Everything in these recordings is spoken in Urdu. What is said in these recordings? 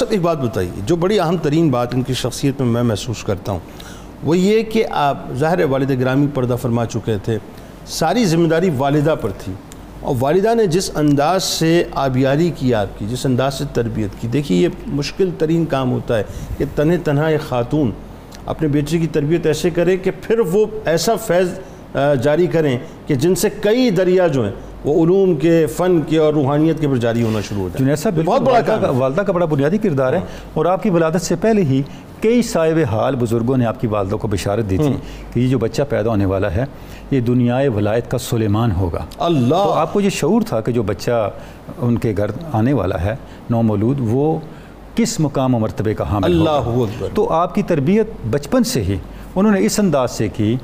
سب ایک بات بتائیے، جو بڑی اہم ترین بات ان کی شخصیت میں میں محسوس کرتا ہوں، وہ یہ کہ آپ ظاہر والد گرامی پردہ فرما چکے تھے، ساری ذمہ داری والدہ پر تھی، اور والدہ نے جس انداز سے آبیاری کی آپ کی، جس انداز سے تربیت کی، دیکھیے یہ مشکل ترین کام ہوتا ہے کہ تنہ تنہا ایک خاتون اپنے بیٹے کی تربیت ایسے کرے کہ پھر وہ ایسا فیض جاری کریں کہ جن سے کئی دریا جو ہیں وہ علوم کے فن کے اور روحانیت کے پر جاری ہونا شروع ہو جنید صاحب بہت بڑا والدہ کا بڑا بنیادی کردار ہے اور آپ کی ولادت سے پہلے ہی کئی صاحب حال بزرگوں نے آپ کی والدہ کو بشارت دی تھی کہ یہ جو بچہ پیدا ہونے والا ہے یہ دنیائے ولایت کا سلیمان ہوگا۔ اللہ۔ تو آپ کو یہ شعور تھا کہ جو بچہ ان کے گھر آنے والا ہے نو مولود وہ کس مقام و مرتبے کا حامل اللہ ہوگا تو آپ کی تربیت بچپن سے ہی انہوں نے اس انداز سے کی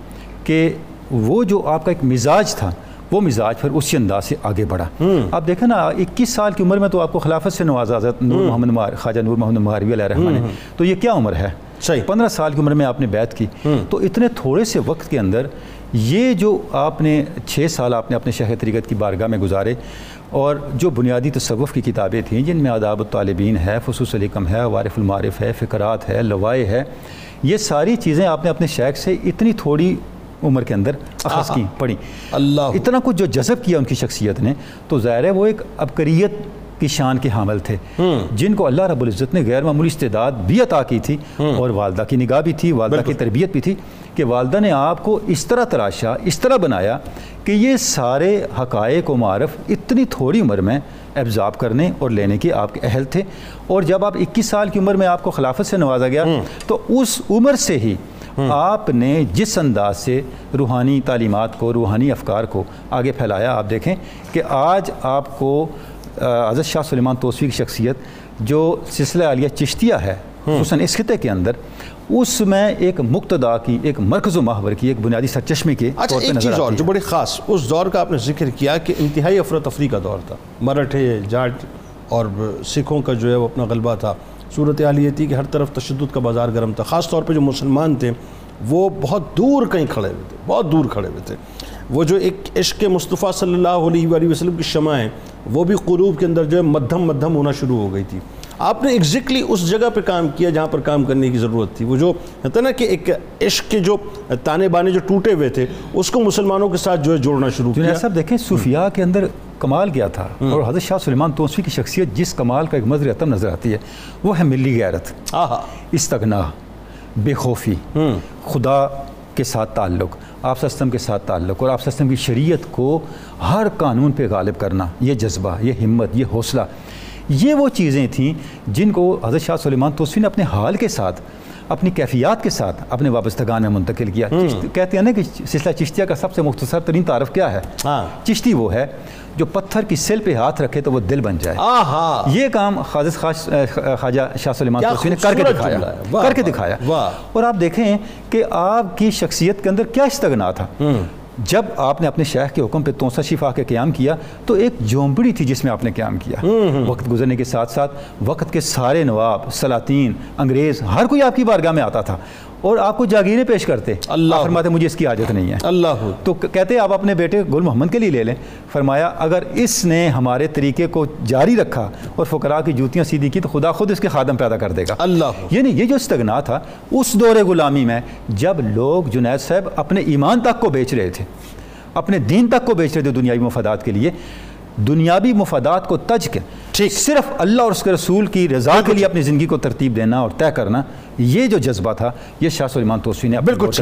کہ وہ جو آپ کا ایک مزاج تھا وہ مزاج پھر اسی انداز سے آگے بڑھا۔ آپ دیکھیں نا اکیس سال کی عمر میں تو آپ کو خلافت سے نوازا حضرت نور محمد خواجہ نور محمد مہاروی علیہ رحمان تو یہ کیا عمر ہے؟ صحیح۔ پندرہ سال کی عمر میں آپ نے بیعت کی۔ تو اتنے تھوڑے سے وقت کے اندر یہ جو آپ نے چھ سال آپ نے اپنے شیخ طریقت کی بارگاہ میں گزارے اور جو بنیادی تصوف کی کتابیں تھیں جن میں آداب الطالبین ہے فصوص الکم ہے وارف المعارف ہے فکرات ہے لوائے ہے یہ ساری چیزیں آپ نے اپنے شیخ سے اتنی تھوڑی عمر کے اندر اخذ کی پڑھی۔ اللہ۔ اتنا کچھ جو جذب کیا ان کی شخصیت نے تو ظاہر ہے وہ ایک ابکریت کی شان کے حامل تھے۔ جن کو اللہ رب العزت نے غیر معمولی استعداد بھی عطا کی تھی اور والدہ کی نگاہ بھی تھی والدہ کی تربیت بھی تھی کہ والدہ نے آپ کو اس طرح تراشا اس طرح بنایا کہ یہ سارے حقائق و معرف اتنی تھوڑی عمر میں ابزاب کرنے اور لینے کے آپ کے اہل تھے۔ اور جب آپ اکیس سال کی عمر میں آپ کو خلافت سے نوازا گیا تو اس عمر سے ہی آپ نے جس انداز سے روحانی تعلیمات کو روحانی افکار کو آگے پھیلایا آپ دیکھیں کہ آج آپ کو حضرت شاہ سلیمان توسوی کی شخصیت جو سلسلہ عالیہ چشتیہ ہے خصوصاً اس خطے کے اندر اس میں ایک مقتدا کی ایک مرکز و محور کی ایک بنیادی سرچشمے کے اچھا ایک چیز اور جو بڑی خاص اس دور کا آپ نے ذکر کیا کہ انتہائی افراتفری کا دور تھا۔ مرٹھے جاٹ اور سکھوں کا جو ہے وہ اپنا غلبہ تھا۔ صورتحال یہ تھی کہ ہر طرف تشدد کا بازار گرم تھا۔ خاص طور پہ جو مسلمان تھے، وہ بہت دور کہیں کھڑے ہوئے تھے، بہت دور کھڑے ہوئے تھے۔ وہ جو ایک عشق مصطفیٰ صلی اللہ علیہ وآلہ وسلم کی شمع ہیں وہ بھی قلوب کے اندر جو ہے مدھم مدھم ہونا شروع ہو گئی تھی۔ آپ نے ایگزیکٹلی اس جگہ پہ کام کیا جہاں پر کام کرنے کی ضرورت تھی۔ وہ جو ہے نا کہ ایک عشق کے جو تانے بانے جو ٹوٹے ہوئے تھے اس کو مسلمانوں کے ساتھ جو ہے جوڑنا شروع کیا۔ صاحب دیکھیں صوفیاء کے اندر کمال کیا تھا اور حضرت شاہ سلیمان توسوی کی شخصیت جس کمال کا ایک مظر عتم نظر آتی ہے وہ ہے ملی غیرت۔ استغنا بے خوفی خدا کے ساتھ تعلق آپ سسٹم کے ساتھ تعلق اور آپ سسٹم کی شریعت کو ہر قانون پہ غالب کرنا یہ جذبہ یہ ہمت یہ حوصلہ۔ یہ وہ چیزیں تھیں جن کو حضرت شاہ سلیمان توسوی نے اپنے حال کے ساتھ اپنی کیفیات کے ساتھ اپنے وابستگان میں منتقل کیا۔ کہتے ہیں نا کہ سلسلہ چشتیہ کا سب سے مختصر ترین تعارف کیا ہے؟ ہاں۔ چشتی وہ ہے جو پتھر کی سل پہ ہاتھ رکھے تو وہ دل بن جائے۔ یہ کام خواجہ شاہ سلیمان توسی نے کر کے دکھایا۔ کر کے دکھایا۔ اور آپ دیکھیں کہ آپ کی شخصیت کے اندر کیا استغنا تھا۔ جب آپ نے اپنے شیخ کے حکم پہ تونسا شفا کے قیام کیا تو ایک جومبڑی تھی جس میں آپ نے قیام کیا۔ وقت گزرنے کے ساتھ ساتھ وقت کے سارے نواب سلاطین انگریز ہر کوئی آپ کی بارگاہ میں آتا تھا۔ اور آپ کو جاگیریں پیش کرتے. اللہ فرماتے مجھے اس کی عادت نہیں ہے. اللہ تو کہتے آپ اپنے بیٹے گل محمد کے لیے لے لیں. فرمایا اگر اس نے ہمارے طریقے کو جاری رکھا اور فقراء کی جوتیاں سیدھی کی تو خدا خود اس کے خادم پیدا کر دے گا. اللہ یعنی یہ جو استغنا تھا اس دور غلامی میں جب لوگ جنید صاحب اپنے ایمان تک کو بیچ رہے تھے اپنے دین تک کو بیچ رہے تھے دنیاوی مفادات کے لیے دنیاوی مفادات کو تج کے ٹھیک۔ صرف اللہ اور اس کے رسول کی رضا کے لیے اپنی زندگی کو ترتیب دینا اور طے کرنا یہ جو جذبہ تھا یہ شاہ سلیمان توسوی نے بالکل